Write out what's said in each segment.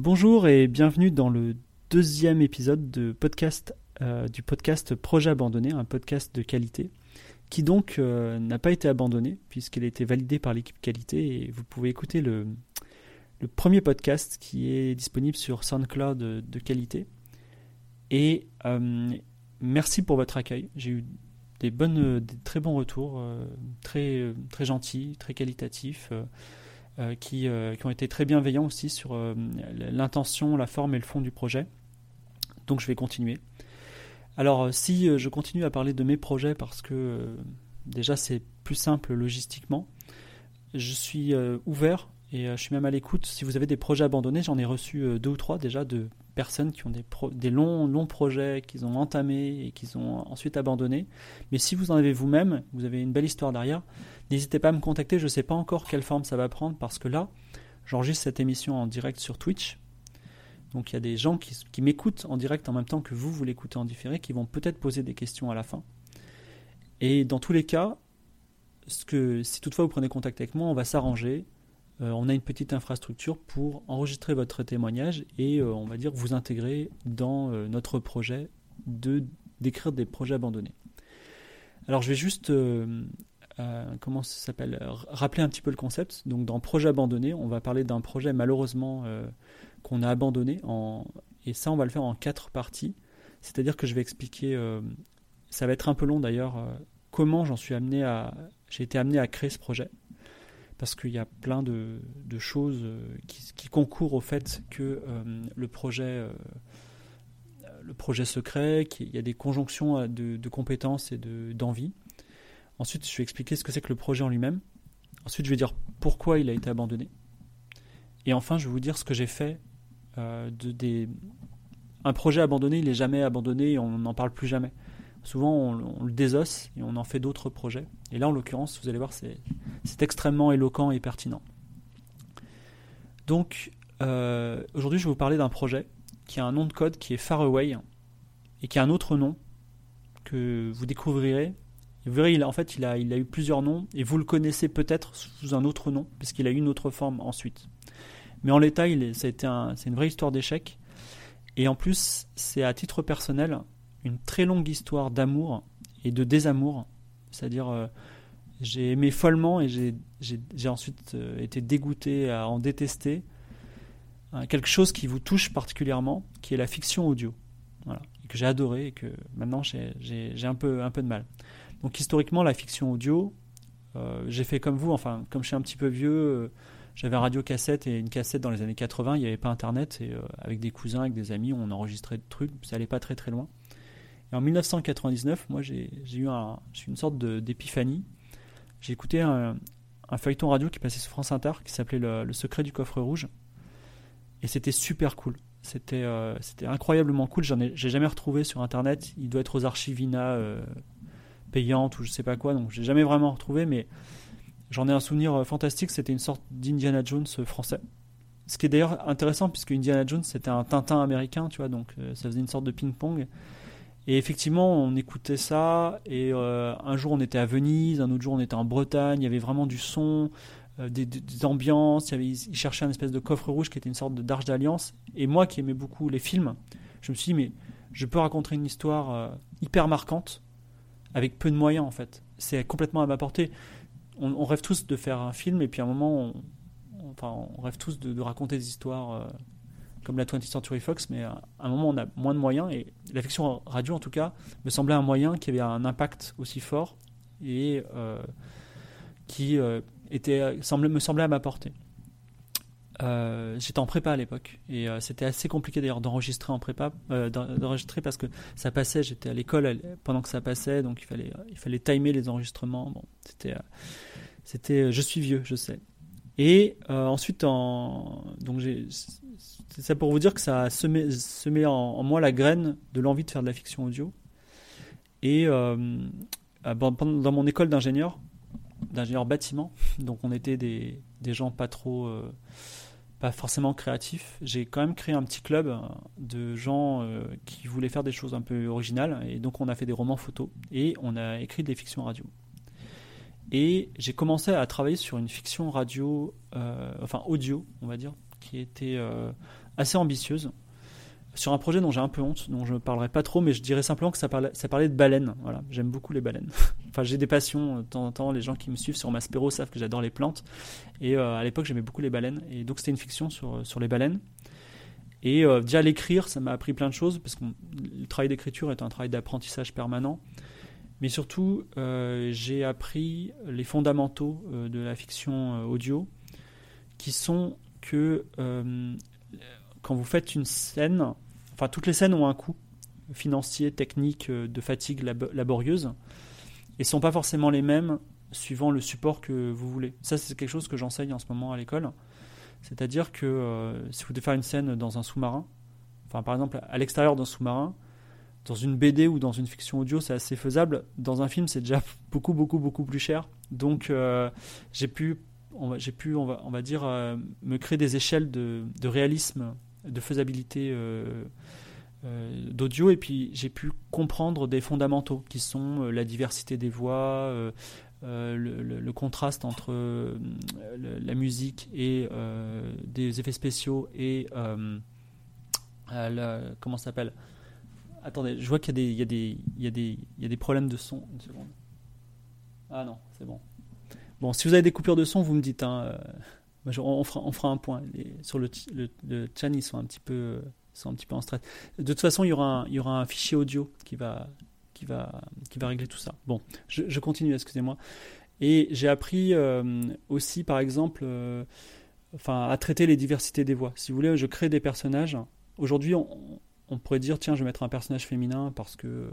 Bonjour et bienvenue dans le deuxième épisode euh, du podcast Projet Abandonné, un podcast de qualité qui donc euh, n'a pas été abandonné puisqu'il a été validé par l'équipe qualité vous pouvez écouter le, premier podcast qui est disponible sur SoundCloud de, qualité. Et euh, merci pour votre accueil. J'ai eu des, des très bons retours, très gentils, très qualitatifs. Euh, qui, euh, qui, ont été très bienveillants aussi sur euh, l'intention, la forme et le fond du projet. Donc je vais continuer. Alors si je continue à parler de mes projets parce que déjà c'est plus simple logistiquement, je suis ouvert et je suis même à l'écoute. Si vous avez des projets abandonnés, j'en ai reçu deux ou trois déjà de personnes qui ont des, longs projets qu'ils ont entamés et qu'ils ont ensuite abandonnés. Mais si vous en avez vous-même, vous avez une belle histoire derrière, N'hésitez pas à me contacter, je ne sais pas encore quelle forme ça va prendre parce que là, j'enregistre cette émission en direct sur Twitch. Donc il y a des gens qui, m'écoutent en direct en même temps que vous, vous l'écoutez en différé, qui vont peut-être poser des questions à la fin. Et dans tous les cas, si toutefois vous prenez contact avec moi, on va s'arranger. Euh, on a une petite infrastructure pour enregistrer votre témoignage et euh, on va dire vous intégrer dans euh, notre projet de d'écrire des projets abandonnés. Alors je vais juste euh, comment ça s'appelle Rappeler un petit peu le concept. Donc dans projet abandonné, on va parler d'un projet malheureusement euh, qu'on a abandonné et ça on va le faire en quatre parties. C'est-à-dire que je vais expliquer, euh, ça va être un peu long d'ailleurs, comment j'en suis amené à, j'ai été amené à créer ce projet parce qu'il y a plein de, choses qui, concourent au fait que le projet le projet secret, qu'il y a des conjonctions de, de compétences et d'envie. Ensuite, je vais expliquer ce que c'est que le projet en lui-même. Ensuite, je vais dire pourquoi il a été abandonné. Et enfin, je vais vous dire ce que j'ai fait euh. Un projet abandonné, il n'est jamais abandonné et on n'en parle plus jamais. Souvent, on, le désosse et on en fait d'autres projets. Et là, en l'occurrence, vous allez voir, c'est extrêmement éloquent et pertinent. Donc, euh, aujourd'hui, je vais vous parler d'un projet qui a un nom de code qui est Faraway et qui a un autre nom que vous découvrirez vous verrez, il, en fait, il a, il a eu plusieurs noms et vous le connaissez peut-être sous un autre nom, puisqu'il a eu une autre forme ensuite. Mais en l'état, c'est une vraie histoire d'échec. Et en plus, c'est à titre personnel une très longue histoire d'amour et de désamour. C'est-à-dire, euh, j'ai aimé follement et j'ai ensuite euh, été dégoûté à en détester. Euh, quelque chose qui vous touche particulièrement, qui est la fiction audio. Voilà. Que j'ai adoré et que maintenant j'ai un peu, un peu de mal. Donc historiquement, la fiction audio, euh, j'ai fait comme vous, enfin, comme je suis un petit peu vieux, euh, j'avais un radio cassette et une cassette dans les années 80, il n'y avait pas internet, et euh, avec des cousins, avec des amis, on enregistrait des trucs, ça allait pas très très loin. Et en 1999, moi j'ai eu un, une sorte d'épiphanie. J'ai écouté un, feuilleton radio qui passait sur France Inter qui s'appelait le, secret du coffre rouge. Et c'était super cool. C'était incroyablement cool. J'en ai, jamais retrouvé sur internet. Il doit être aux archivina payante ou je sais pas quoi, donc j'ai jamais vraiment retrouvé, mais j'en ai un souvenir euh, fantastique. C'était une sorte d'Indiana Jones euh, français. Ce qui est d'ailleurs intéressant puisque Indiana Jones c'était un Tintin américain, tu vois, donc euh, ça faisait une sorte de ping-pong. Et effectivement, on écoutait ça, et un jour on était à Venise, un autre jour on était en Bretagne, il y avait vraiment du son, des, ambiances, il, y avait, cherchait un espèce de coffre rouge qui était une sorte d'arche d'alliance. Et moi qui aimais beaucoup les films, je me suis dit, mais je peux raconter une histoire hyper marquante avec peu de moyens en fait. C'est complètement à ma portée. On, rêve tous de faire un film et puis à un moment, on, enfin, on rêve tous de, raconter des histoires euh, comme la 20th Century Fox, mais à un moment, on a moins de moyens et la fiction radio, en tout cas, me semblait un moyen qui avait un impact aussi fort et euh, qui euh, était, semblait, me semblait à ma portée. Euh, j'étais en prépa à l'époque et euh, c'était assez compliqué d'ailleurs d'enregistrer en prépa, euh, d'enregistrer parce que ça passait. J'étais à l'école pendant que ça passait, donc il fallait, il fallait timer les enregistrements. Bon, c'était, c'était, je suis vieux, je sais. Et ensuite, en, donc c'est ça pour vous dire que ça a semé, semé en, moi la graine de l'envie de faire de la fiction audio. Et dans mon école d'ingénieur, d'ingénieur bâtiment, donc on était des, des gens pas trop pas forcément créatif. J'ai quand même créé un petit club euh, de gens euh, qui voulaient faire des choses un peu originales. Et donc on a fait des romans photos et on a écrit des fictions radio. Et j'ai commencé à travailler sur une fiction radio, euh, enfin audio, on va dire, qui était assez ambitieuse sur un projet dont j'ai un peu honte, dont je ne parlerai pas trop, mais je dirais simplement que ça parlait, ça parlait de baleines. Voilà, j'aime beaucoup les baleines. enfin, j'ai des passions euh, de temps en temps. Les gens qui me suivent sur Maspero savent que j'adore les plantes. Et euh, à l'époque, j'aimais beaucoup les baleines. Et donc, c'était une fiction sur, euh, sur les baleines. Et déjà, l'écrire, ça m'a appris plein de choses, parce que le travail d'écriture est un travail d'apprentissage permanent. Mais surtout, j'ai appris les fondamentaux de la fiction audio, qui sont que quand vous faites une scène, enfin toutes les scènes ont un coût financier, technique, de fatigue laborieuse, et sont pas forcément les mêmes suivant le support que vous voulez. Ça, c'est quelque chose que j'enseigne en ce moment à l'école. C'est-à-dire que euh, si vous devez faire une scène dans un sous-marin, enfin par exemple à l'extérieur d'un sous-marin, dans une BD ou dans une fiction audio, c'est assez faisable. Dans un film, c'est déjà beaucoup, beaucoup, beaucoup plus cher. Donc, euh, j'ai pu, on va, j'ai pu, on va, dire, me créer des échelles de, réalisme de faisabilité euh, euh, d'audio et puis j'ai pu comprendre des fondamentaux qui sont euh, la diversité des voix, le, contraste entre la musique et des effets spéciaux et comment ça s'appelle? Attendez, je vois qu'il y, y, y, y, a des problèmes de son. Une seconde. Ah non, c'est bon. Bon, si vous avez des coupures de son, vous me dites. Hein, on, fera, on fera un point. sur le, le, chan, ils sont un petit peu, un petit peu en stress. De toute façon, il y aura un, fichier audio qui va, qui va, qui va régler tout ça. Bon, je, continue, excusez-moi. Et j'ai appris euh, aussi, par exemple, euh, enfin, à traiter les diversités des voix. Si vous voulez, je crée des personnages. Aujourd'hui, on, pourrait dire, tiens, je vais mettre un personnage féminin parce que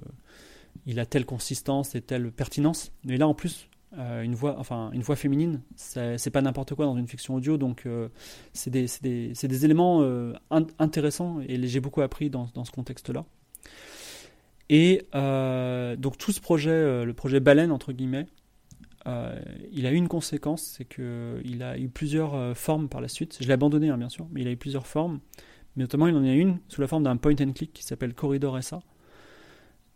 il a telle consistance et telle pertinence. Mais là, en plus, euh, une voix, enfin une voix féminine, c'est pas n'importe quoi dans une fiction audio, donc euh, c'est des, des, des, éléments euh, intéressants et j'ai beaucoup appris dans, dans ce contexte-là. Et donc tout ce projet, le projet baleine entre guillemets, il a eu une conséquence, c'est qu'il a eu plusieurs formes par la suite. Je l'ai abandonné hein, bien sûr, mais il a eu plusieurs formes. Mais notamment il en a une sous la forme d'un point and click qui s'appelle Corridor SA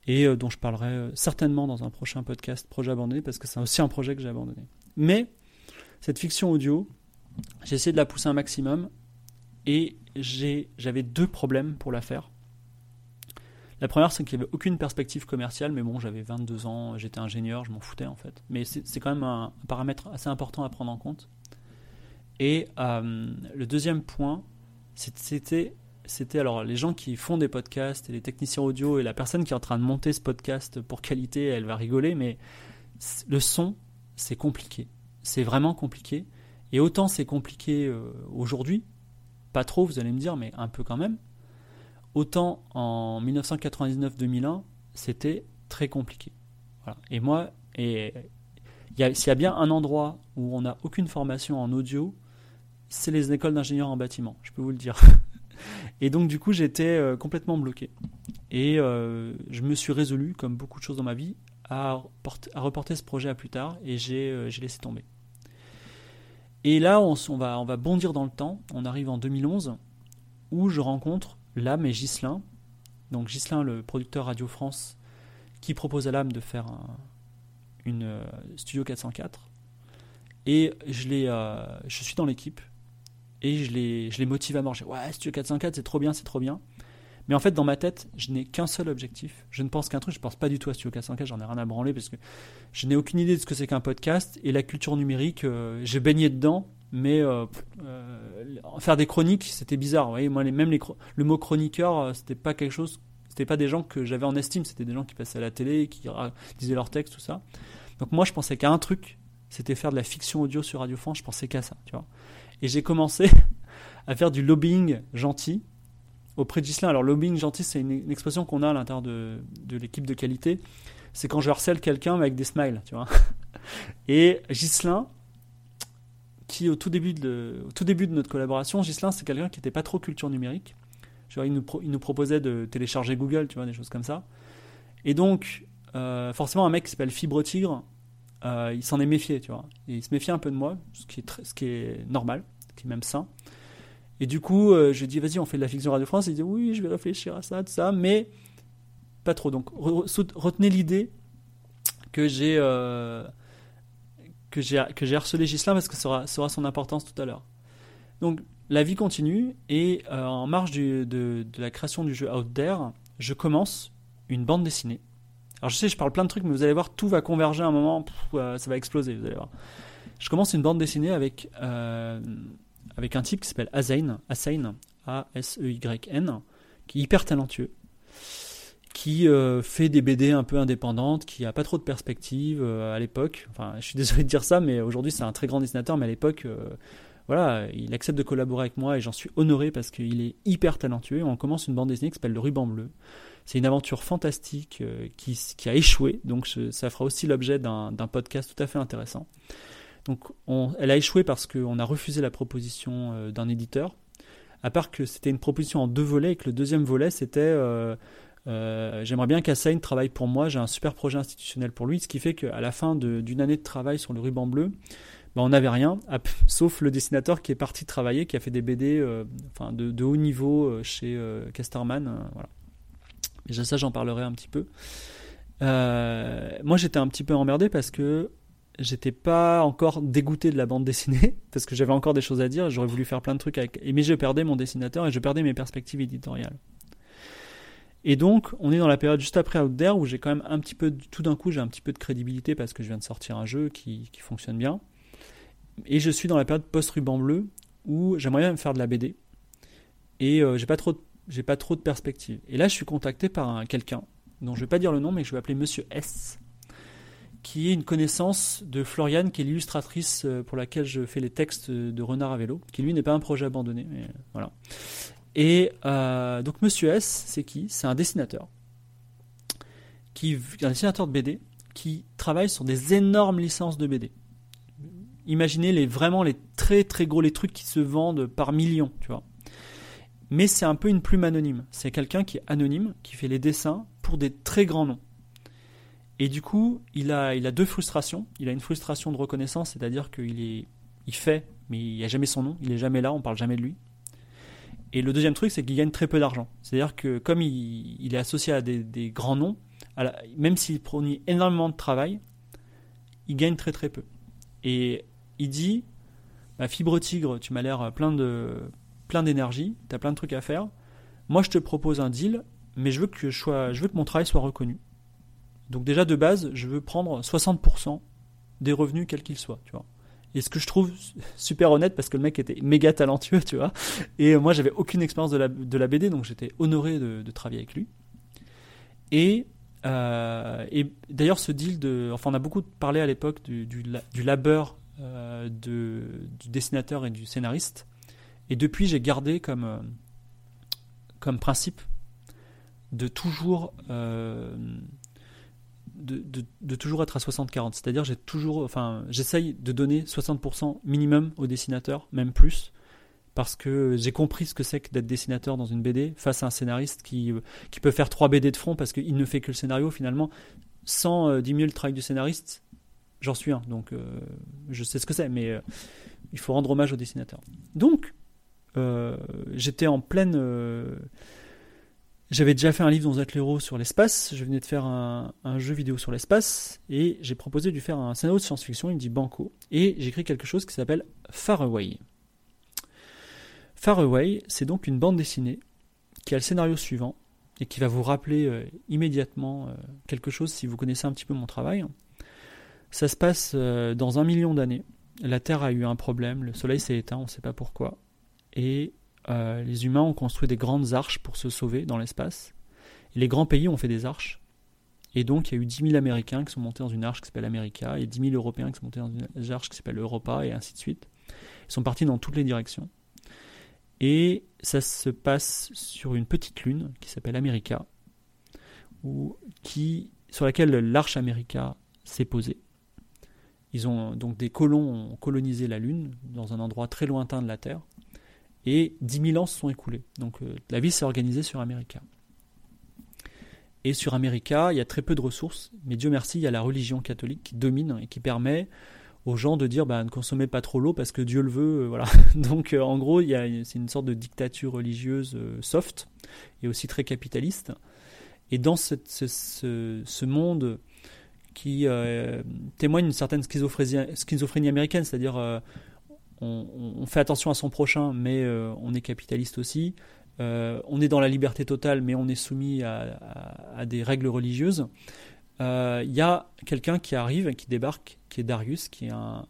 et euh, dont je parlerai euh, certainement dans un prochain podcast projet abandonné parce que c'est aussi un projet que j'ai abandonné. Mais cette fiction audio, j'ai essayé de la pousser un maximum et j'avais deux problèmes pour la faire. La première, c'est qu'il n'y avait aucune perspective commerciale, mais bon, j'avais 22 ans, j'étais ingénieur, je m'en foutais en fait. Mais c'est quand même un, paramètre assez important à prendre en compte. Et euh, le deuxième point, c'était c'était alors les gens qui font des podcasts et les techniciens audio et la personne qui est en train de monter ce podcast pour qualité, elle va rigoler, mais le son, c'est compliqué. C'est vraiment compliqué. Et autant c'est compliqué euh, aujourd'hui, pas trop, vous allez me dire, mais un peu quand même. Autant en 1999-2001, c'était très compliqué. Et moi, et s'il y a bien un endroit où on n'a aucune formation en audio, c'est les écoles d'ingénieurs en bâtiment, je peux vous le dire. Et donc, du coup, j'étais euh, complètement bloqué. Et euh, je me suis résolu, comme beaucoup de choses dans ma vie, à, reporter ce projet à plus tard et euh, j'ai laissé tomber. Et là, on, va, on va bondir dans le temps. On arrive en 2011 où je rencontre Lame et Ghislain. Donc, Ghislain, le producteur Radio France, qui propose à Lame de faire une Studio 404. Et je, je suis dans l'équipe et je les, je les motive à manger. Ouais, Studio 404, c'est trop bien, c'est trop bien. Mais en fait, dans ma tête, je n'ai qu'un seul objectif. Je ne pense qu'un truc, je ne pense pas du tout à Studio 404, j'en ai rien à branler parce que je n'ai aucune idée de ce que c'est qu'un podcast. Et la culture numérique, euh, j'ai baigné dedans, mais euh, euh, faire des chroniques, c'était bizarre. Vous voyez, moi, les, même les, le mot chroniqueur, c'était pas quelque chose, c'était pas des gens que j'avais en estime, c'était des gens qui passaient à la télé, qui disaient leurs textes, tout ça. Donc moi, je pensais qu'à un truc, c'était faire de la fiction audio sur Radio France, je pensais qu'à ça, tu vois. Et j'ai commencé à faire du lobbying gentil auprès de Gislain. Alors, lobbying gentil, c'est une, expression qu'on a à l'intérieur de, l'équipe de qualité. C'est quand je harcèle quelqu'un avec des smiles, tu vois. Et Gislain, qui au tout début de, tout début de notre collaboration, Gislain, c'est quelqu'un qui n'était pas trop culture numérique. Genre, il, nous il nous proposait de télécharger Google, tu vois, des choses comme ça. Et donc, euh, forcément, un mec qui s'appelle Fibre Tigre, euh, il s'en est méfié, tu vois. il se méfiait un peu de moi, ce qui est, normal, ce qui est même sain. Et du coup, euh, je dis, vas-y, on fait de la fiction Radio France. Il dit, oui, je vais réfléchir à ça, tout ça, mais pas trop. Donc, retenez l'idée que j'ai euh, que j'ai j'ai harcelé Gislain parce que ça aura, ça aura son importance tout à l'heure. Donc, la vie continue et en marge de, de, la création du jeu Out There, je commence une bande dessinée. Alors je sais, je parle plein de trucs, mais vous allez voir, tout va converger à un moment, ça va exploser, vous allez voir. Je commence une bande dessinée avec, avec un type qui s'appelle Azain, Asain, A-S-E-Y-N, qui est hyper talentueux, qui euh, fait des BD un peu indépendantes, qui a pas trop de perspectives euh, à l'époque. Enfin, je suis désolé de dire ça, mais aujourd'hui c'est un très grand dessinateur, mais à l'époque, euh, voilà, il accepte de collaborer avec moi et j'en suis honoré parce qu'il est hyper talentueux. On commence une bande dessinée qui s'appelle Le Ruban Bleu. C'est une aventure fantastique qui, qui, a échoué, donc ça fera aussi l'objet d'un podcast tout à fait intéressant. Donc, on, elle a échoué parce qu'on a refusé la proposition d'un éditeur à part que c'était une proposition en deux volets et que le deuxième volet c'était euh, euh, j'aimerais bien qu'Assain travaille pour moi, j'ai un super projet institutionnel pour lui, ce qui fait qu'à la fin d'une année de travail sur le ruban bleu, ben, on n'avait rien, sauf le dessinateur qui est parti travailler, qui a fait des BD euh, enfin, de, haut niveau chez Casterman. voilà. Déjà ça j'en parlerai un petit peu. moi j'étais un petit peu emmerdé parce que j'étais pas encore dégoûté de la bande dessinée parce que j'avais encore des choses à dire. J'aurais voulu faire plein de trucs avec, mais je perdais mon dessinateur et je perdais mes perspectives éditoriales. Et donc, on est dans la période juste après Out There où j'ai quand même un petit peu, tout d'un coup, j'ai un petit peu de crédibilité parce que je viens de sortir un jeu qui, qui fonctionne bien. Et je suis dans la période post-ruban bleu où j'aimerais bien me faire de la BD. Et euh, j'ai pas trop, j'ai pas trop de perspectives. Et là, je suis contacté par quelqu'un dont je vais pas dire le nom, mais je vais appeler Monsieur S qui est une connaissance de Floriane, qui est l'illustratrice euh, pour laquelle je fais les textes de Renard à vélo, qui lui n'est pas un projet abandonné. Mais voilà. Et euh, donc Monsieur S, c'est qui? C'est un dessinateur, qui, un dessinateur de BD, qui travaille sur des énormes licences de BD. Imaginez les, vraiment les très très gros, les trucs qui se vendent par millions, tu vois. Mais c'est un peu une plume anonyme. C'est quelqu'un qui est anonyme, qui fait les dessins pour des très grands noms. Et du coup, il a, il a deux frustrations. Il a une frustration de reconnaissance, c'est-à-dire qu'il est, il fait, mais il n'y a jamais son nom, il est jamais là, on parle jamais de lui. Et le deuxième truc, c'est qu'il gagne très peu d'argent. C'est-à-dire que comme il, est associé à des, grands noms, même s'il produit énormément de travail, il gagne très très peu. Et il dit, bah, Fibre Tigre, tu m'as l'air plein de plein d'énergie, tu as plein de trucs à faire. Moi, je te propose un deal, mais je veux que, que mon travail soit reconnu. Donc déjà de base, je veux prendre 60% des revenus quels qu'ils soient, tu vois. Et ce que je trouve super honnête parce que le mec était méga talentueux, tu vois. Et moi, j'avais aucune expérience de la, BD, donc j'étais honoré de, travailler avec lui. Et, euh, d'ailleurs, ce deal de. Enfin, on a beaucoup parlé à l'époque du, labeur euh, du dessinateur et du scénariste. Et depuis, j'ai gardé comme, euh, comme principe de toujours de, toujours être à 60-40. C'est-à-dire, j'ai toujours, enfin, j'essaye de donner 60% minimum au dessinateur, même plus, parce que j'ai compris ce que c'est que d'être dessinateur dans une BD face à un scénariste qui, qui peut faire 3 BD de front parce qu'il ne fait que le scénario finalement. Sans euh, diminuer le travail du scénariste, j'en suis un, donc euh, je sais ce que c'est, mais euh, il faut rendre hommage au dessinateur. Donc, j'étais en pleine j'avais déjà fait un livre dans Atléro sur l'espace, je venais de faire un, jeu vidéo sur l'espace, et j'ai proposé de lui faire un scénario de science-fiction, il me dit Banco, et j'écris quelque chose qui s'appelle Far Away. Far Away, c'est donc une bande dessinée qui a le scénario suivant, et qui va vous rappeler euh, immédiatement euh, quelque chose si vous connaissez un petit peu mon travail. Ça se passe euh, dans un million d'années, la Terre a eu un problème, le Soleil s'est éteint, on ne sait pas pourquoi, et euh, les humains ont construit des grandes arches pour se sauver dans l'espace. les grands pays ont fait des arches. Et donc, il y a eu 10 000 Américains qui sont montés dans une arche qui s'appelle America, et 10 000 Européens qui sont montés dans une arche qui s'appelle Europa, et ainsi de suite. Ils sont partis dans toutes les directions. Et ça se passe sur une petite lune qui s'appelle America, qui, sur laquelle l'arche America s'est posée. Ils ont donc des colons ont colonisé la Lune dans un endroit très lointain de la Terre et 10 000 ans se sont écoulés. Donc euh, la vie s'est organisée sur America. Et sur America, il y a très peu de ressources, mais Dieu merci, il y a la religion catholique qui domine et qui permet aux gens de dire bah, ne consommez pas trop l'eau parce que Dieu le veut. Euh, voilà. Donc euh, en gros, c'est une sorte de dictature religieuse soft et aussi très capitaliste. Et dans ce, monde qui témoigne d'une certaine schizophrénie américaine, c'est-à-dire on, fait attention à son prochain, mais on est capitaliste aussi. on est dans la liberté totale, mais on est soumis à, des règles religieuses. Il y a quelqu'un qui arrive, qui débarque, qui est Darius, qui est un,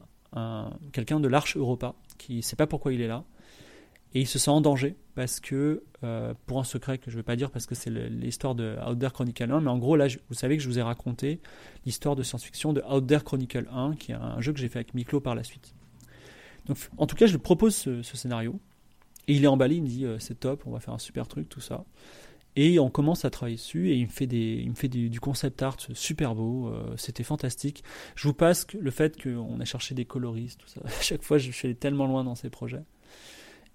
quelqu'un de l'Arche Europa, qui ne sait pas pourquoi il est là, et il se sent en danger parce que, euh, pour un secret que je ne vais pas dire parce que c'est l'histoire de Out There Chronicle 1, mais en gros, là, vous savez que je vous ai raconté l'histoire de science-fiction de Out There Chronicle 1, qui est un jeu que j'ai fait avec Miklo par la suite. Donc, en tout cas, je lui propose ce, scénario, et il est emballé, il me dit euh, c'est top, on va faire un super truc, tout ça. Et on commence à travailler dessus, et il me fait, des, il me fait du concept art super beau, euh, c'était fantastique. Je vous passe le fait qu'on a cherché des coloristes, tout ça. À chaque fois, je suis tellement loin dans ces projets.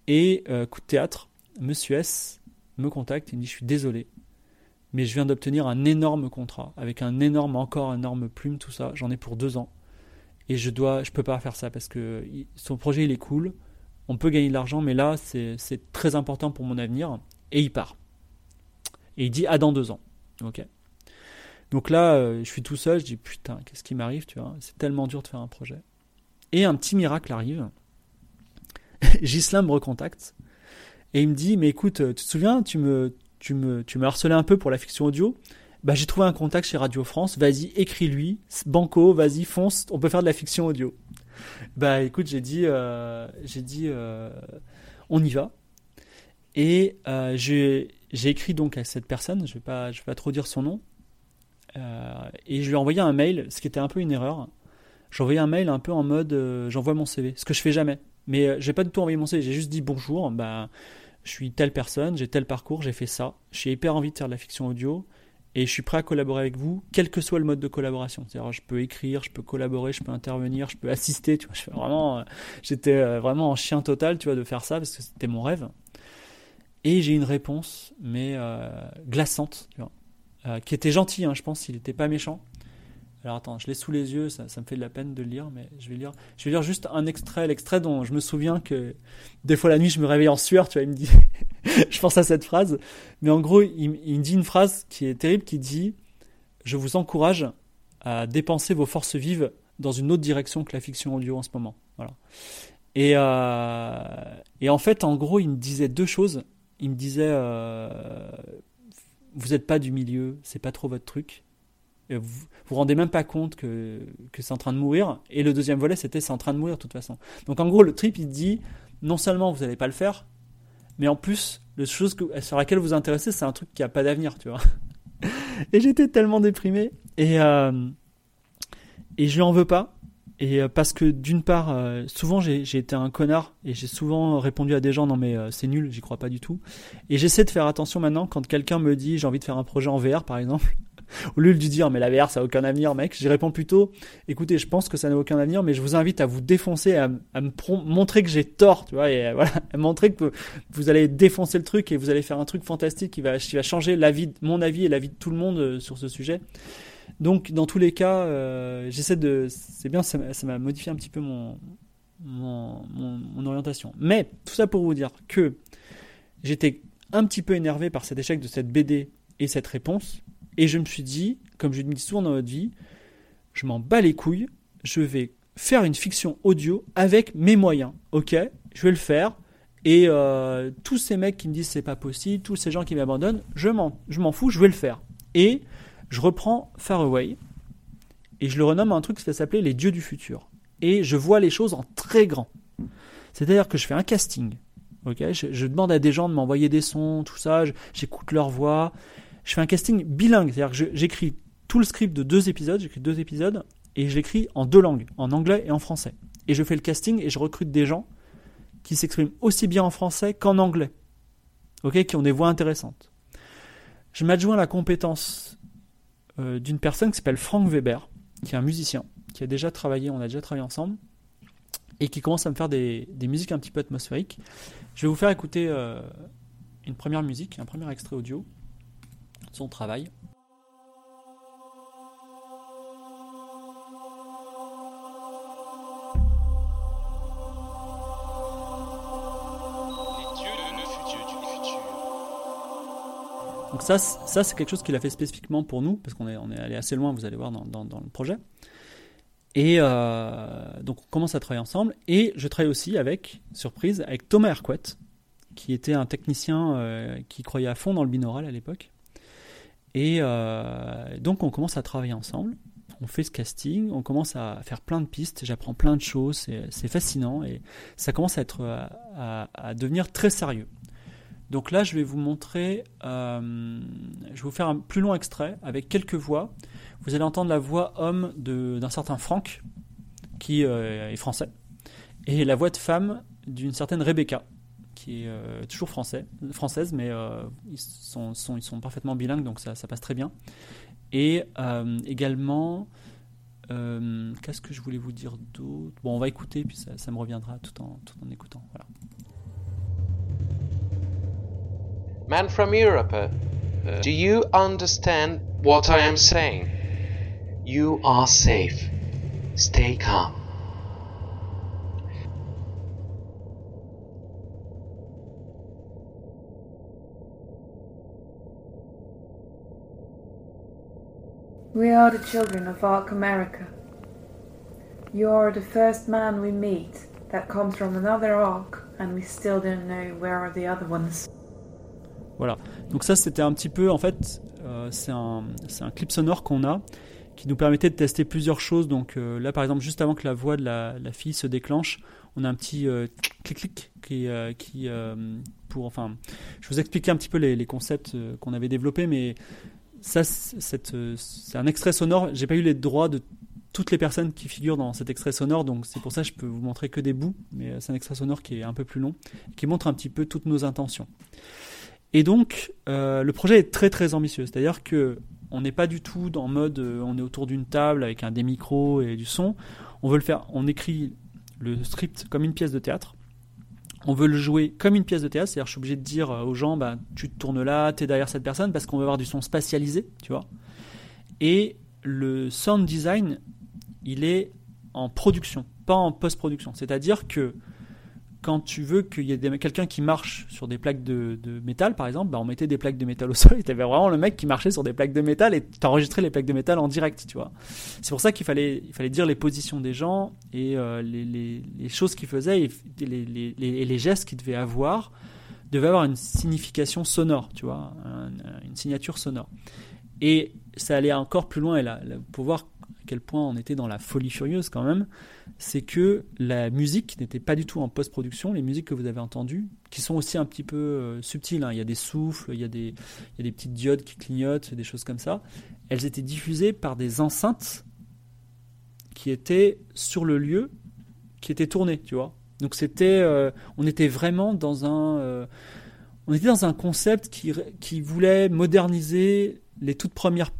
Et coup de théâtre, Monsieur S me contacte et me dit Je suis désolé, mais je viens d'obtenir un énorme contrat avec un énorme, encore énorme plume, tout ça. J'en ai pour deux ans. Et je dois, je peux pas faire ça parce que son projet il est cool. On peut gagner de l'argent, mais là c'est très important pour mon avenir. Et il part. Et il dit Ah, dans deux ans. Ok. Donc là, euh, je suis tout seul. Je dis Putain, qu'est-ce qui m'arrive Tu vois, c'est tellement dur de faire un projet. Et un petit miracle arrive. Gislain me recontacte et il me dit, mais écoute, tu te souviens, tu me, tu me, tu me harcelais un peu pour la fiction audio. Bah, j'ai trouvé un contact chez Radio France. Vas-y, écris-lui. Banco, vas-y, fonce. On peut faire de la fiction audio. Bah, écoute, j'ai dit, euh, dit, euh, on y va. Et euh, j'ai écrit donc à cette personne. Je vais pas, vais pas trop dire son nom. et je lui ai envoyé un mail, ce qui était un peu une erreur. J'ai envoyé un mail un peu en mode, j'envoie mon CV, ce que je fais jamais. Mais j'ai pas du tout envoyé mon CV. J'ai juste dit bonjour. Bah je suis telle personne, j'ai tel parcours, j'ai fait ça, j'ai hyper envie de faire de la fiction audio et je suis prêt à collaborer avec vous, quel que soit le mode de collaboration. C'est-à-dire, je peux écrire, je peux collaborer, je peux intervenir, je peux assister. Tu vois, euh, j'étais euh, vraiment en chien total, tu vois, de faire ça parce que c'était mon rêve. Et j'ai une réponse, mais euh, glaçante, qui était gentille. Hein, je pense, s'il n'était pas méchant. Alors attends, je l'ai sous les yeux, ça, me fait de la peine de le lire, mais je vais lire, je vais lire juste un extrait, l'extrait dont je me souviens que des fois la nuit je me réveille en sueur, tu vois, il me dit, je pense à cette phrase, mais en gros il, me dit une phrase qui est terrible, qui dit, je vous encourage à dépenser vos forces vives dans une autre direction que la fiction audio en ce moment, voilà. Et, euh, et en fait, en gros, il me disait deux choses. Il me disait, euh, vous n'êtes pas du milieu, c'est pas trop votre truc vous vous rendez même pas compte que, que c'est en train de mourir. Et le deuxième volet, c'était c'est en train de mourir de toute façon. Donc en gros, le trip, il dit non seulement vous n'allez pas le faire, mais en plus, la chose sur laquelle vous vous intéressez, c'est un truc qui a pas d'avenir, tu vois. et j'étais tellement déprimé. Et, euh, et je lui en veux pas. Et euh, parce que d'une part, euh, souvent j'ai été un connard et j'ai souvent répondu à des gens non mais c'est nul, j'y crois pas du tout. Et j'essaie de faire attention maintenant quand quelqu'un me dit j'ai envie de faire un projet en VR par exemple. Au lieu de lui dire, mais la VR, ça n'a aucun avenir, mec, j'y réponds plutôt, écoutez, je pense que ça n'a aucun avenir, mais je vous invite à vous défoncer, à, me montrer que j'ai tort, tu vois, et euh, voilà, à montrer que vous allez défoncer le truc et vous allez faire un truc fantastique qui va, changer mon avis et la vie de tout le monde euh, sur ce sujet. Donc, dans tous les cas, euh, j'essaie de. C'est bien, ça m'a modifié un petit peu mon, orientation. Mais, tout ça pour vous dire que j'étais un petit peu énervé par cet échec de cette BD et cette réponse. Et je me suis dit, comme je le dis souvent dans votre vie, je m'en bats les couilles, je vais faire une fiction audio avec mes moyens. Ok, je vais le faire. Et euh, tous ces mecs qui me disent c'est pas possible, tous ces gens qui m'abandonnent, je m'en, je m'en fous, je vais le faire. Et je reprends Far Away et je le renomme un truc qui va s'appeler Les Dieux du futur. Et je vois les choses en très grand. C'est-à-dire que je fais un casting. Ok, je, je demande à des gens de m'envoyer des sons, tout ça, j'écoute leur voix, je fais un casting bilingue, c'est-à-dire que j'écris tout le script de deux épisodes, j'écris deux épisodes, et je l'écris en deux langues, en anglais et en français. Et je fais le casting et je recrute des gens qui s'expriment aussi bien en français qu'en anglais, qui ont des voix intéressantes. Je m'adjoins la compétence euh, d'une personne qui s'appelle Frank Weber, qui est un musicien, qui a déjà travaillé, on a déjà travaillé ensemble, et qui commence à me faire des, musiques un petit peu atmosphériques. Je vais vous faire écouter euh, une première musique, un premier extrait audio son travail. Donc ça, ça c'est quelque chose qu'il a fait spécifiquement pour nous, parce qu'on est, on est allé assez loin, vous allez voir dans, dans, le projet. Et donc on commence à travailler ensemble. Et je travaille aussi avec, surprise, avec Thomas Hercouet, qui était un technicien qui croyait à fond dans le binaural à l'époque. Et donc on commence à travailler ensemble. On fait ce casting, on commence à faire plein de pistes, j'apprends plein de choses, c'est fascinant. Et ça commence à, être, à, devenir très sérieux. Donc là, je vais vous montrer, euh, je vais vous faire un plus long extrait avec quelques voix. Vous allez entendre la voix homme d'un certain Franck, qui euh, est français, et la voix de femme d'une certaine Rebecca, qui est euh, toujours français, française, mais ils sont, ils, sont, parfaitement bilingues, donc ça, passe très bien. Et euh, également, euh, qu'est-ce que je voulais vous dire d'autre? Bon, on va écouter, puis ça, ça, me reviendra tout en, tout en écoutant. Voilà. Man from Europe, uh, do you understand what I am saying? You are safe. Stay calm. We are the children of Ark America. You are the first man we meet that comes from another Ark, and we still don't know where are the other ones. Voilà. Donc ça, c'était un petit peu, en fait, euh, c'est un, un, clip sonore qu'on a qui nous permettait de tester plusieurs choses. Donc euh, là, par exemple, juste avant que la voix de la, fille se déclenche, on a un petit euh, clic-clic qui, euh, qui euh, pour, enfin, je vous expliquais un petit peu les concepts qu'on avait développés, mais ça, c'est un extrait sonore. J'ai pas eu les droits de toutes les personnes qui figurent dans cet extrait sonore, donc c'est pour ça que je peux vous montrer que des bouts, mais euh, c'est un extrait sonore qui est un peu plus long, qui montre un petit peu toutes nos intentions. Et donc, euh, le projet est très très ambitieux, c'est-à-dire que on n'est pas du tout dans mode, euh, on est autour d'une table avec un des micros et du son. On veut le faire, on écrit le script comme une pièce de théâtre on veut le jouer comme une pièce de théâtre, c'est-à-dire je suis obligé de dire aux gens, bah, tu te tournes là, tu es derrière cette personne, parce qu'on veut avoir du son spatialisé, tu vois. Et le sound design, il est en production, pas en post-production. C'est-à-dire que quand tu veux qu'il y ait quelqu'un qui marche sur des plaques de, métal, par exemple, bah on mettait des plaques de métal au sol et tu avais vraiment le mec qui marchait sur des plaques de métal et tu enregistrais les plaques de métal en direct, tu vois. C'est pour ça qu'il fallait, dire les positions des gens et euh, les, choses qu'ils faisaient et les, gestes qu'ils devaient avoir devaient avoir une signification sonore, tu vois, une signature sonore. Et ça allait encore plus loin et là, pour voir quel point on était dans la folie furieuse quand même, c'est que la musique n'était pas du tout en post-production. Les musiques que vous avez entendues, qui sont aussi un petit peu euh, subtiles, hein. il y a des souffles, il y a des, petites diodes qui clignotent, des choses comme ça, elles étaient diffusées par des enceintes qui étaient sur le lieu, qui étaient tournées, tu vois. Donc c'était, euh, on était vraiment dans un, euh, on était dans un concept qui voulait moderniser les toutes premières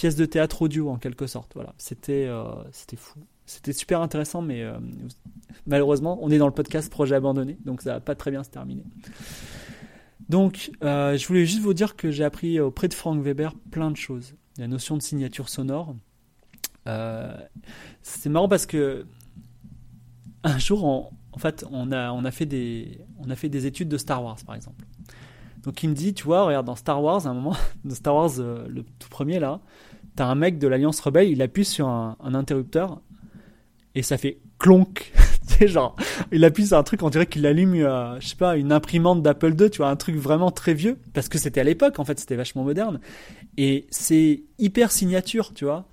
pièces de théâtre audio en quelque sorte. Voilà, c'était, c'était fou. C'était super intéressant, mais euh, malheureusement, on est dans le podcast projet abandonné, donc ça va pas très bien se terminer. Donc, euh, je voulais juste vous dire que j'ai appris auprès de Frank Weber plein de choses. La notion de signature sonore. Euh, c'est marrant parce que un jour, en fait, on a, on, a fait des, on a fait des études de Star Wars, par exemple. Donc, il me dit, tu vois, regarde, dans Star Wars, à un moment, de Star Wars, le tout premier là, t'as un mec de l'Alliance Rebelle, il appuie sur un, interrupteur et ça fait clonk. c'est genre, il appuie sur un truc, on dirait qu'il allume, euh, je sais pas, une imprimante d'Apple II, tu vois, un truc vraiment très vieux, parce que c'était à l'époque, en fait, c'était vachement moderne. Et c'est hyper signature, tu vois.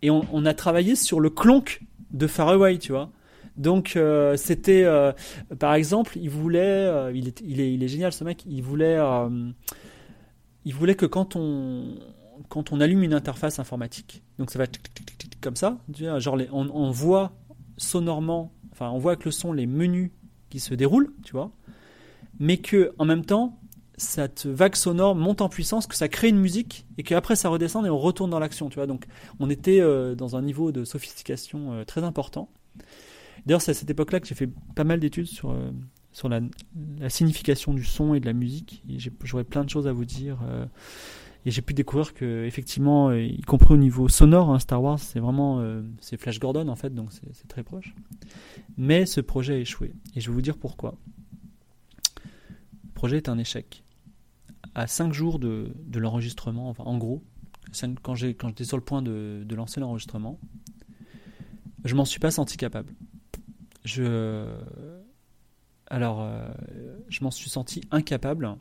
Et on, a travaillé sur le clonk de Faraway, tu vois. Donc euh, c'était, euh, par exemple, il voulait, il, est, il, est, il est génial ce mec, il voulait, il voulait que quand on, quand on allume une interface informatique, donc ça va comme ça, genre on, voit sonorement, enfin on voit avec le son les menus qui se déroulent, tu vois, mais que en même temps cette vague sonore monte en puissance, que ça crée une musique et qu'après ça redescend et on retourne dans l'action, tu vois. Donc on était euh, dans un niveau de sophistication euh, très important. D'ailleurs c'est à cette époque-là que j'ai fait pas mal d'études sur euh, sur la, signification du son et de la musique. J'aurais plein de choses à vous dire. Et j'ai pu découvrir que effectivement, euh, y compris au niveau sonore, hein, Star Wars, c'est vraiment euh, c'est Flash Gordon en fait, donc c'est très proche. Mais ce projet a échoué, et je vais vous dire pourquoi. Le projet est un échec. À 5 jours de, de l'enregistrement, enfin en gros, quand j'étais sur le point de, de lancer l'enregistrement, je m'en suis pas senti capable. Je. Alors, euh, je m'en suis senti incapable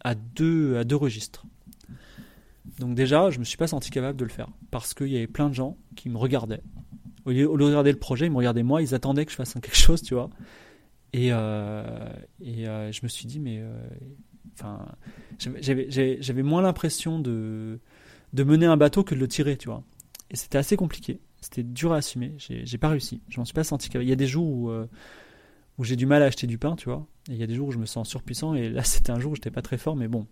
à deux, à deux registres. Donc, déjà, je me suis pas senti capable de le faire parce qu'il y avait plein de gens qui me regardaient. Au lieu, de regarder le projet, ils me regardaient moi, ils attendaient que je fasse quelque chose, tu vois. Et, euh, et euh, je me suis dit, mais. Enfin, j'avais moins l'impression de, de mener un bateau que de le tirer, tu vois. Et c'était assez compliqué. C'était dur à assumer. J'ai pas réussi. Je m'en suis pas senti. Il y a des jours où, euh, où j'ai du mal à acheter du pain, tu vois. Il y a des jours où je me sens surpuissant. Et là, c'était un jour où j'étais pas très fort. Mais bon,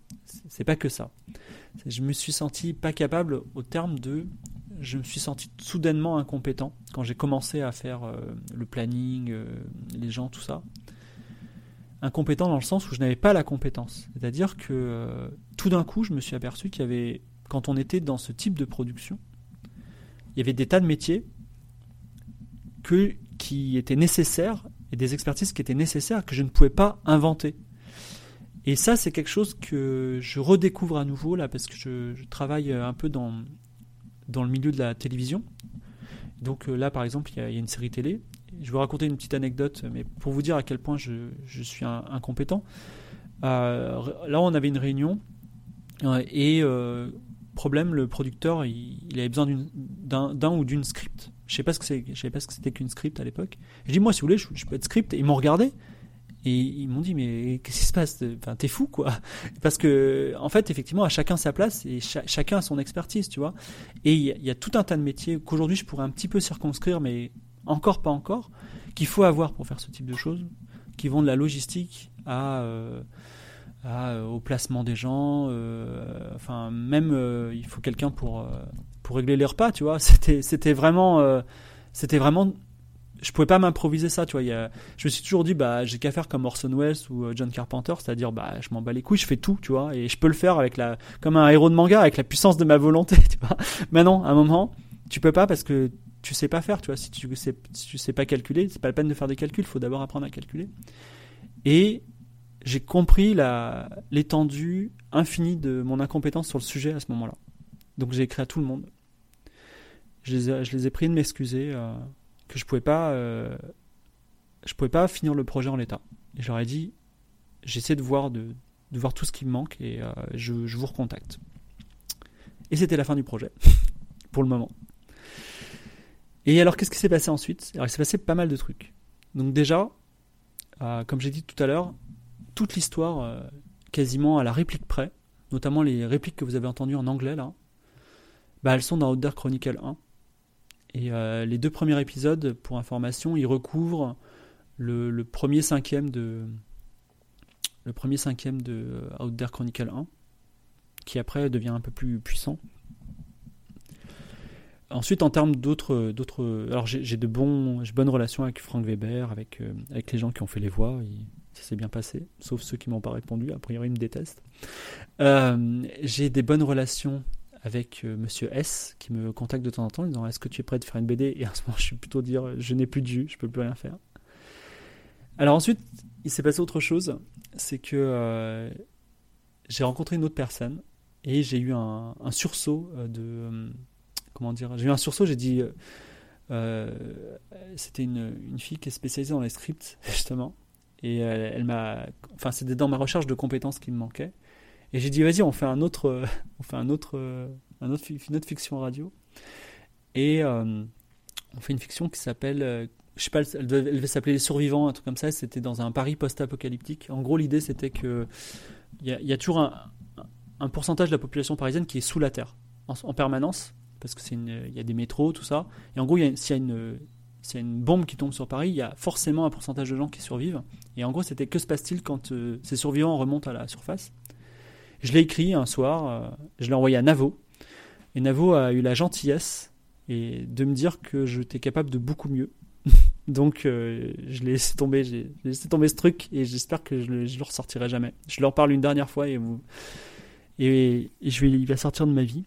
c'est pas que ça. Je me suis senti pas capable au terme de. Je me suis senti soudainement incompétent quand j'ai commencé à faire euh, le planning, euh, les gens, tout ça. Incompétent dans le sens où je n'avais pas la compétence. C'est-à-dire que tout d'un coup, je me suis aperçu qu'il y avait, quand on était dans ce type de production, il y avait des tas de métiers que, qui étaient nécessaires et des expertises qui étaient nécessaires que je ne pouvais pas inventer. Et ça, c'est quelque chose que je redécouvre à nouveau là parce que je, travaille un peu dans, dans le milieu de la télévision. Donc euh, là, par exemple, il y, a, une série télé. Je vais vous raconter une petite anecdote, mais pour vous dire à quel point je, je suis incompétent. Euh, là, on avait une réunion euh, et problème, le producteur, il, avait besoin d'un ou d'une script. Je sais pas ce que savais pas ce que c'était qu'une script à l'époque. Je dis moi, si vous voulez, je, peux être script. ils m'ont regardé et ils m'ont dit mais qu'est-ce qui se passe? Enfin, t'es fou quoi Parce que en fait, effectivement, à chacun sa place et chacun a son expertise, tu vois. Et il y, a tout un tas de métiers qu'aujourd'hui je pourrais un petit peu circonscrire, mais encore pas encore, qu'il faut avoir pour faire ce type de choses, qui vont de la logistique à euh, euh, au placement des gens. Euh, enfin, même il faut quelqu'un pour pour régler les repas, tu vois. C'était c'était vraiment c'était vraiment je pouvais pas m'improviser ça, tu vois. je me suis toujours dit, bah, j'ai qu'à faire comme Orson Welles ou John Carpenter, c'est-à-dire, bah, je m'en bats les couilles, je fais tout, tu vois, et je peux le faire avec la, comme un héros de manga, avec la puissance de ma volonté, tu vois. Mais non, à un moment, tu peux pas parce que tu sais pas faire, tu vois. Si tu sais, tu sais pas calculer, c'est pas la peine de faire des calculs, faut d'abord apprendre à calculer. Et j'ai compris l'étendue infinie de mon incompétence sur le sujet à ce moment-là. Donc j'ai écrit à tout le monde. Je les ai, pris de m'excuser euh, que je pouvais pas, euh, je pouvais pas finir le projet en l'état. Et je leur ai dit, j'essaie de voir de, voir tout ce qui me manque et euh, je, vous recontacte. Et c'était la fin du projet pour le moment. Et alors qu'est-ce qui s'est passé ensuite? Alors il s'est passé pas mal de trucs. Donc déjà, comme j'ai dit tout à l'heure, toute l'histoire quasiment à la réplique près, notamment les répliques que vous avez entendues en anglais là, bah, elles sont dans Outer Chronicle 1. Et euh, les deux premiers épisodes, pour information, ils recouvrent le, premier cinquième de le premier cinquième de Outer Chronicle 1, qui après devient un peu plus puissant. Ensuite, en termes d'autres, d'autres, alors j'ai de bons, bonnes relations avec Frank Weber, avec euh, avec les gens qui ont fait les voix ça s'est bien passé, sauf ceux qui m'ont pas répondu, a priori ils me détestent. Euh, j'ai des bonnes relations avec euh, Monsieur S qui me contacte de temps en temps en disant est-ce que tu es prêt de faire une BD et à ce moment je suis plutôt dire je n'ai plus de jus, je peux plus rien faire. Alors ensuite il s'est passé autre chose, c'est que euh, j'ai rencontré une autre personne et j'ai eu un, sursaut de comment dire j'ai eu un sursaut j'ai dit c'était une, une, fille qui est spécialisée dans les scripts justement et euh, elle, m'a. Enfin, c'était dans ma recherche de compétences qui me manquait. Et j'ai dit, vas-y, on fait un autre, on fait un autre, autre, une autre fiction radio. Et euh, on fait une fiction qui s'appelle, euh, je sais pas, elle devait, s'appeler Les Survivants, un truc comme ça. C'était dans un Paris post-apocalyptique. En gros, l'idée c'était que il y, a toujours un, pourcentage de la population parisienne qui est sous la terre en, permanence, parce que c'est il y a des métros, tout ça. Et en gros, s'il y a une s'il une bombe qui tombe sur Paris, il y a forcément un pourcentage de gens qui survivent. Et en gros, c'était que se passe-t-il quand euh, ces survivants remontent à la surface? Je l'ai écrit un soir, euh, je l'ai envoyé à Navo. Et Navo a eu la gentillesse et de me dire que j'étais capable de beaucoup mieux. Donc euh, je l'ai laissé tomber, j'ai laissé tomber ce truc et j'espère que je le, le ressortirai jamais. Je leur parle une dernière fois et, je vais, il va sortir de ma vie.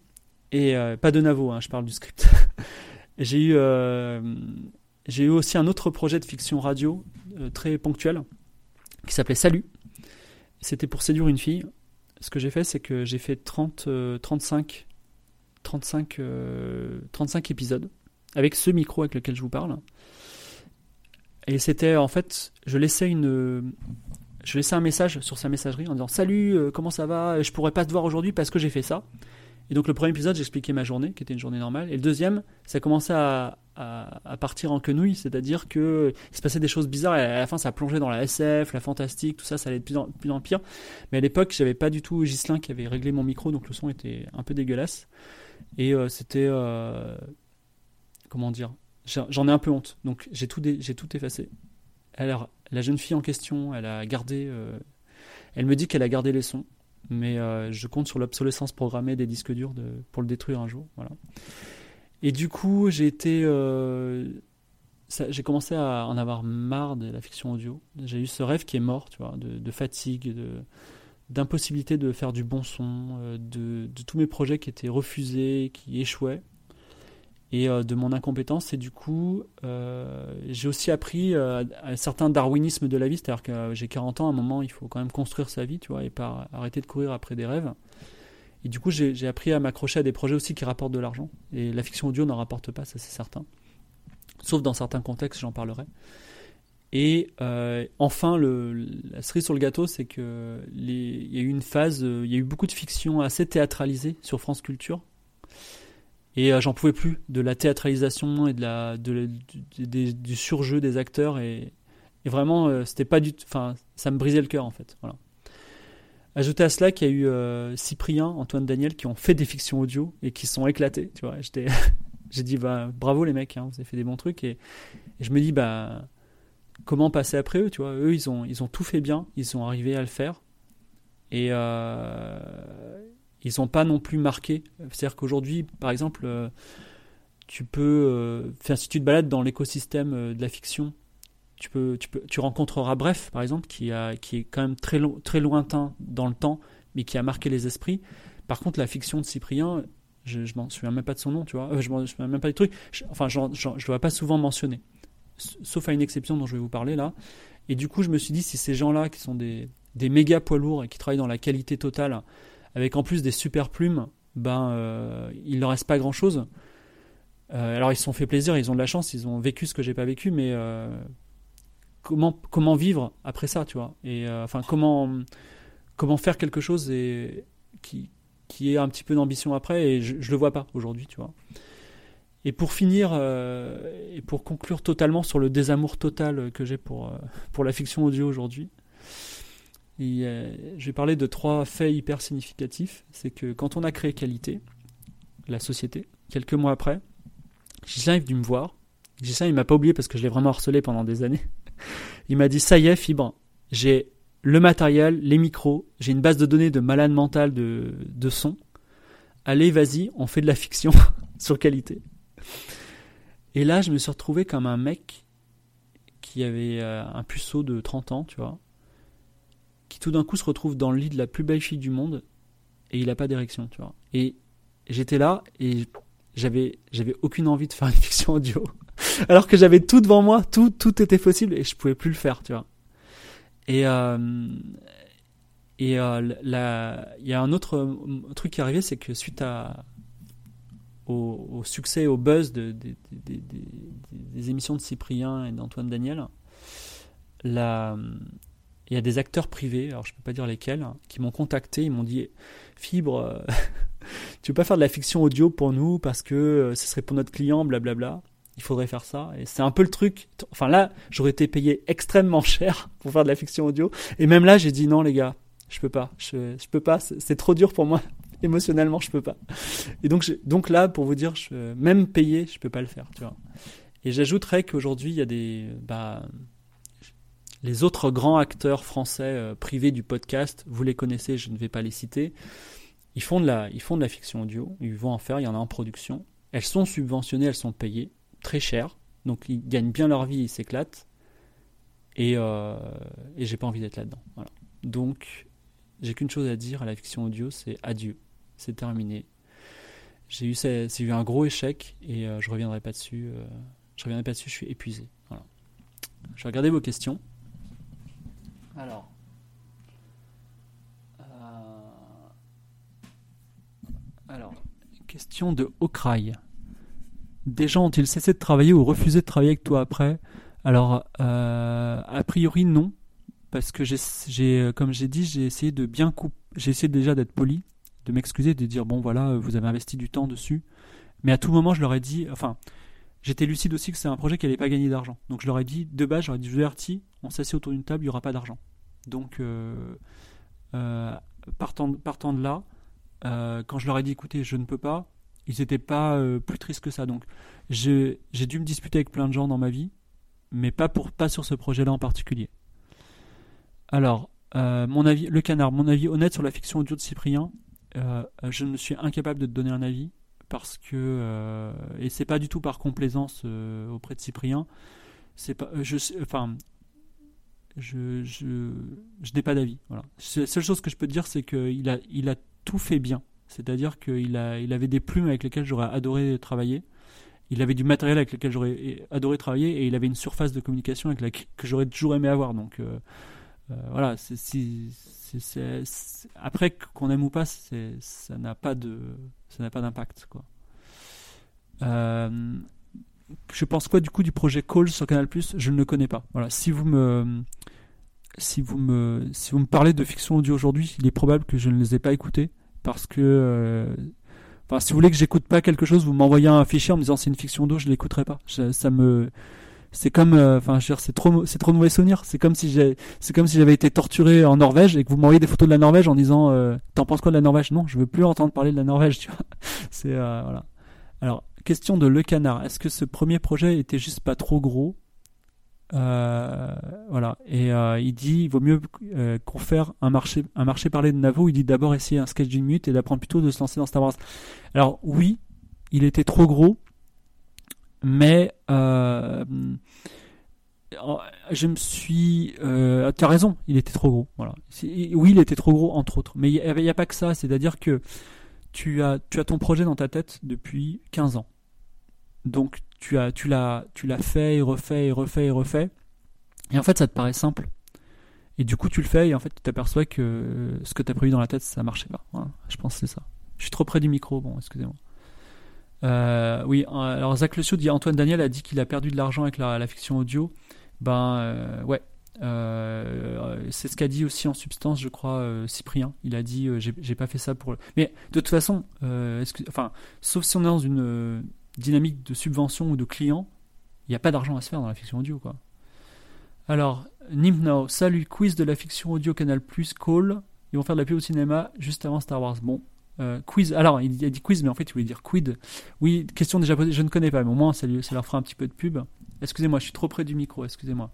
Et pas de Navo, hein, je parle du script. j'ai eu j'ai eu aussi un autre projet de fiction radio euh, très ponctuel qui s'appelait Salut. C'était pour séduire une fille. Ce que j'ai fait, c'est que j'ai fait 30, 35, 35, 35 épisodes avec ce micro avec lequel je vous parle. Et c'était en fait, je laissais une, je laissais un message sur sa messagerie en disant Salut, euh, comment ça va? Je pourrais pas te voir aujourd'hui parce que j'ai fait ça. Et donc le premier épisode, j'expliquais ma journée, qui était une journée normale. Et le deuxième, ça commençait à, partir en quenouille, c'est-à-dire que il se passait des choses bizarres. Et à la fin, ça plongeait dans la SF, la fantastique, tout ça, ça allait de plus en, plus en pire. Mais à l'époque, j'avais pas du tout Gislin qui avait réglé mon micro, donc le son était un peu dégueulasse. Et euh, c'était euh, comment dire? J'en ai un peu honte. Donc j'ai tout, tout effacé. Alors la jeune fille en question, elle a gardé. Euh, elle me dit qu'elle a gardé les sons, mais euh, je compte sur l'obsolescence programmée des disques durs pour le détruire un jour. Voilà. Et du coup. Euh, j'ai commencé à en avoir marre de la fiction audio. J'ai eu ce rêve qui est mort, tu vois, de, fatigue, de d'impossibilité de faire du bon son, de, de, tous mes projets qui étaient refusés, qui échouaient et euh, de mon incompétence. Et du coup, euh, j'ai aussi appris euh, un certain darwinisme de la vie, c'est-à-dire que j'ai 40 ans, à un moment, il faut quand même construire sa vie, tu vois, et pas arrêter de courir après des rêves. Et du coup, j'ai appris à m'accrocher à des projets aussi qui rapportent de l'argent. Et la fiction audio n'en rapporte pas, ça c'est certain. Sauf dans certains contextes, j'en parlerai. Et enfin, la cerise sur le gâteau, c'est que il y a eu une phase, il y a eu beaucoup de fiction assez théâtralisée sur France Culture, et euh, j'en pouvais plus de la théâtralisation et de la, de, du surjeu des acteurs. Et, vraiment, euh, c'était pas du Enfin, ça me brisait le cœur en fait. Voilà. Ajouter à cela qu'il y a eu euh, Cyprien, Antoine Daniel qui ont fait des fictions audio et qui sont éclatés. Tu vois, j'ai dit bah bravo les mecs, hein, vous avez fait des bons trucs et, je me dis bah comment passer après eux, tu vois. Eux ils ont ils ont tout fait bien, ils sont arrivés à le faire et ils sont pas non plus marqués. C'est-à-dire qu'aujourd'hui, par exemple, euh, tu peux, euh, faire, si tu te balades dans l'écosystème euh, de la fiction, tu, peux, tu, peux, tu rencontreras Bref, par exemple, qui, a, qui est quand même très, très lointain dans le temps, mais qui a marqué les esprits. Par contre, la fiction de Cyprien, je, je m'en souviens même pas de son nom, tu vois. je m'en souviens même pas des trucs. enfin, je ne vois pas souvent mentionner. Sauf à une exception dont je vais vous parler là. Et du coup, je me suis dit, si ces gens-là, qui sont des, des méga poids lourds et qui travaillent dans la qualité totale, avec en plus des super plumes, ben euh, il leur reste pas grand chose. Euh, alors ils se sont fait plaisir, ils ont de la chance, ils ont vécu ce que j'ai pas vécu, mais euh, comment comment vivre après ça, tu vois? Et enfin comment comment faire quelque chose et qui qui ait un petit peu d'ambition après et je, je le vois pas aujourd'hui, tu vois? Et pour finir, et pour conclure totalement sur le désamour total que j'ai pour, pour la fiction audio aujourd'hui, je vais parler de trois faits hyper significatifs. C'est que quand on a créé Qualité, la société, quelques mois après, Gislain est venu me voir. Gislain, il m'a pas oublié parce que je l'ai vraiment harcelé pendant des années. Il m'a dit Ça y est, Fibre, j'ai le matériel, les micros, j'ai une base de données de malade mental de, de son. Allez, vas-y, on fait de la fiction sur qualité. Et là, je me suis retrouvé comme un mec qui avait euh, un puceau de 30 ans, tu vois, tout d'un coup se retrouve dans le lit de la plus belle fille du monde et il n'a pas d'érection, tu vois. Et j'étais là et j'avais j'avais aucune envie de faire une fiction audio alors que j'avais tout devant moi, tout était possible et je pouvais plus le faire, tu vois. Et euh, euh, il y a un autre euh, truc qui est arrivé, c'est que suite à au, succès, au buzz de, des émissions de Cyprien et d'Antoine Daniel, la, il y a des acteurs privés, alors je ne peux pas dire lesquels, hein, qui m'ont contacté, ils m'ont dit Fibre, euh, tu veux pas faire de la fiction audio pour nous parce que euh, ce serait pour notre client, blablabla. Il faudrait faire ça. Et c'est un peu le truc. Enfin là, j'aurais été payé extrêmement cher pour faire de la fiction audio. Et même là, j'ai dit non, les gars, je peux pas. Je, je peux pas. C'est trop dur pour moi. Émotionnellement, je peux pas. Et donc, donc là, pour vous dire, même payé, je peux pas le faire. Et j'ajouterais qu'aujourd'hui, il y a des. Bah, les autres grands acteurs français euh, privés du podcast, vous les connaissez, je ne vais pas les citer. Ils font, de la, ils font de la fiction audio, ils vont en faire, il y en a en production. Elles sont subventionnées, elles sont payées très cher, donc ils gagnent bien leur vie, ils s'éclatent. Et, euh, et j'ai pas envie d'être là-dedans. Donc, j'ai qu'une chose à dire à la fiction audio, c'est adieu. C'est terminé. J'ai eu, eu un gros échec et euh, je reviendrai pas dessus. Euh, je reviendrai pas dessus, je suis épuisé. Je vais regarder vos questions. Alors. Euh, alors, question de Okraï. des gens ont-ils cessé de travailler ou refusé de travailler avec toi après? Alors, euh, a priori non, parce que j'ai, comme j'ai dit, j'ai essayé de bien couper, j'ai essayé déjà d'être poli, de m'excuser, de dire bon voilà, vous avez investi du temps dessus, mais à tout moment je leur ai dit, enfin, j'étais lucide aussi que c'est un projet qui n'allait pas gagner d'argent, donc je leur ai dit de base, j'aurais dit je vous on s'assied autour d'une table, il n'y aura pas d'argent, donc euh, euh, partant, de là, quand je leur ai dit écoutez, je ne peux pas, ils n'étaient pas euh, plus tristes que ça. Donc j'ai dû me disputer avec plein de gens dans ma vie, mais pas, pour, pas sur ce projet-là en particulier. Alors, euh, mon avis, le canard, mon avis honnête sur la fiction audio de Cyprien, euh, je ne suis incapable de te donner un avis parce que et c'est pas du tout par complaisance auprès de Cyprien. C'est pas, je, enfin, je, je, je n'ai pas d'avis. Voilà. La seule chose que je peux te dire, c'est qu'il a, il a tout fait bien. C'est-à-dire qu'il il avait des plumes avec lesquelles j'aurais adoré travailler. Il avait du matériel avec lequel j'aurais adoré travailler et il avait une surface de communication avec laquelle que j'aurais toujours aimé avoir. Donc euh, euh, voilà, après qu'on aime ou pas, ça n'a pas de, ça n'a pas d'impact quoi. Euh, je pense quoi du coup du projet Call sur Canal Je ne le connais pas. Voilà, si vous me si vous me si vous me parlez de fiction audio aujourd'hui, il est probable que je ne les ai pas écoutés parce que euh, enfin si vous voulez que j'écoute pas quelque chose vous m'envoyez un fichier en me disant c'est une fiction d'eau je l'écouterai pas. Ça me c'est comme euh, c'est trop c'est trop mauvais souvenir c'est comme si j'ai c'est comme si j'avais été torturé en Norvège et que vous m'envoyez des photos de la Norvège en disant euh, t'en penses quoi de la Norvège? Non je veux plus entendre parler de la Norvège tu vois. C'est voilà. Alors question de Le Canard est-ce que ce premier projet était juste pas trop gros euh, voilà. Et euh, il dit il vaut mieux euh, qu'on fasse un marché, un de Navo. Il dit d'abord essayer un sketch d'une minute et d'apprendre plutôt de se lancer dans Star Wars. Alors oui, il était trop gros, mais je me suis. Tu as raison, il était trop gros. Oui, il était trop gros entre autres. Mais il n'y a, pas que ça. C'est-à-dire que tu as, tu as ton projet dans ta tête depuis 15 ans. Donc tu as, tu l'as, tu l'as fait et refait et refait et refait. Et en fait, ça te paraît simple. Et du coup, tu le fais et en fait, tu t'aperçois que ce que tu as prévu dans la tête, ça marchait pas. je pense que c'est ça. Je suis trop près du micro, bon, excusez-moi. Euh, oui, alors Zach Le dit Antoine Daniel a dit qu'il a perdu de l'argent avec la, fiction audio. Ben euh, ouais, euh, c'est ce qu'a dit aussi en substance, je crois, Cyprien. Il a dit j'ai pas fait ça pour. Mais de toute façon, enfin, sauf si on est dans une dynamique de subvention ou de client, il n'y a pas d'argent à se faire dans la fiction audio. Quoi. Alors, Nimno, salut, quiz de la fiction audio Canal Plus, call. Ils vont faire de la pub au cinéma juste avant Star Wars. Bon, euh, quiz. Alors, il a dit quiz, mais en fait, il voulait dire quid. Oui, question déjà posée, je ne connais pas, mais au moins, ça, ça leur fera un petit peu de pub. Excusez-moi, je suis trop près du micro, excusez-moi.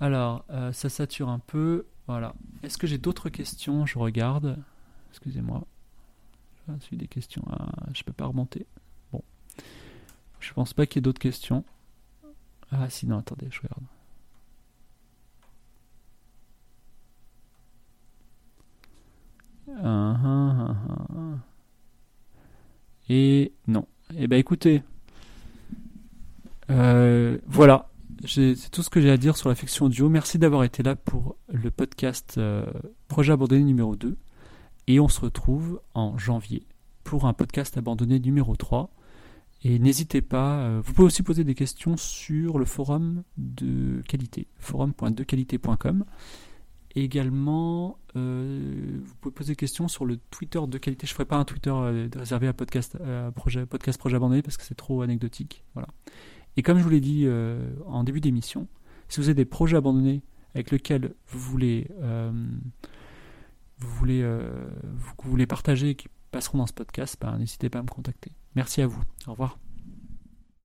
Alors, euh, ça sature un peu. Voilà. Est-ce que j'ai d'autres questions? Je regarde. Excusez-moi. Je suis des questions. Ah, je peux pas remonter. Je pense pas qu'il y ait d'autres questions. Ah si, non, attendez, je regarde. Ah, ah, ah, Et non. Eh ben écoutez, euh, voilà, c'est tout ce que j'ai à dire sur la fiction audio. Merci d'avoir été là pour le podcast euh, Projet abandonné numéro 2. Et on se retrouve en janvier pour un podcast abandonné numéro 3. Et n'hésitez pas, euh, vous pouvez aussi poser des questions sur le forum de qualité, forum.dequalité.com. Également, euh, vous pouvez poser des questions sur le Twitter de qualité. Je ne ferai pas un Twitter réservé à podcast, projet, podcast projet abandonné parce que c'est trop anecdotique. Voilà. Et comme je vous l'ai dit en début d'émission, si vous avez des projets abandonnés avec lesquels vous voulez, vous voulez, vous voulez partager, qui passeront dans ce podcast, ben, n'hésitez pas à me contacter. Merci à vous. Au revoir.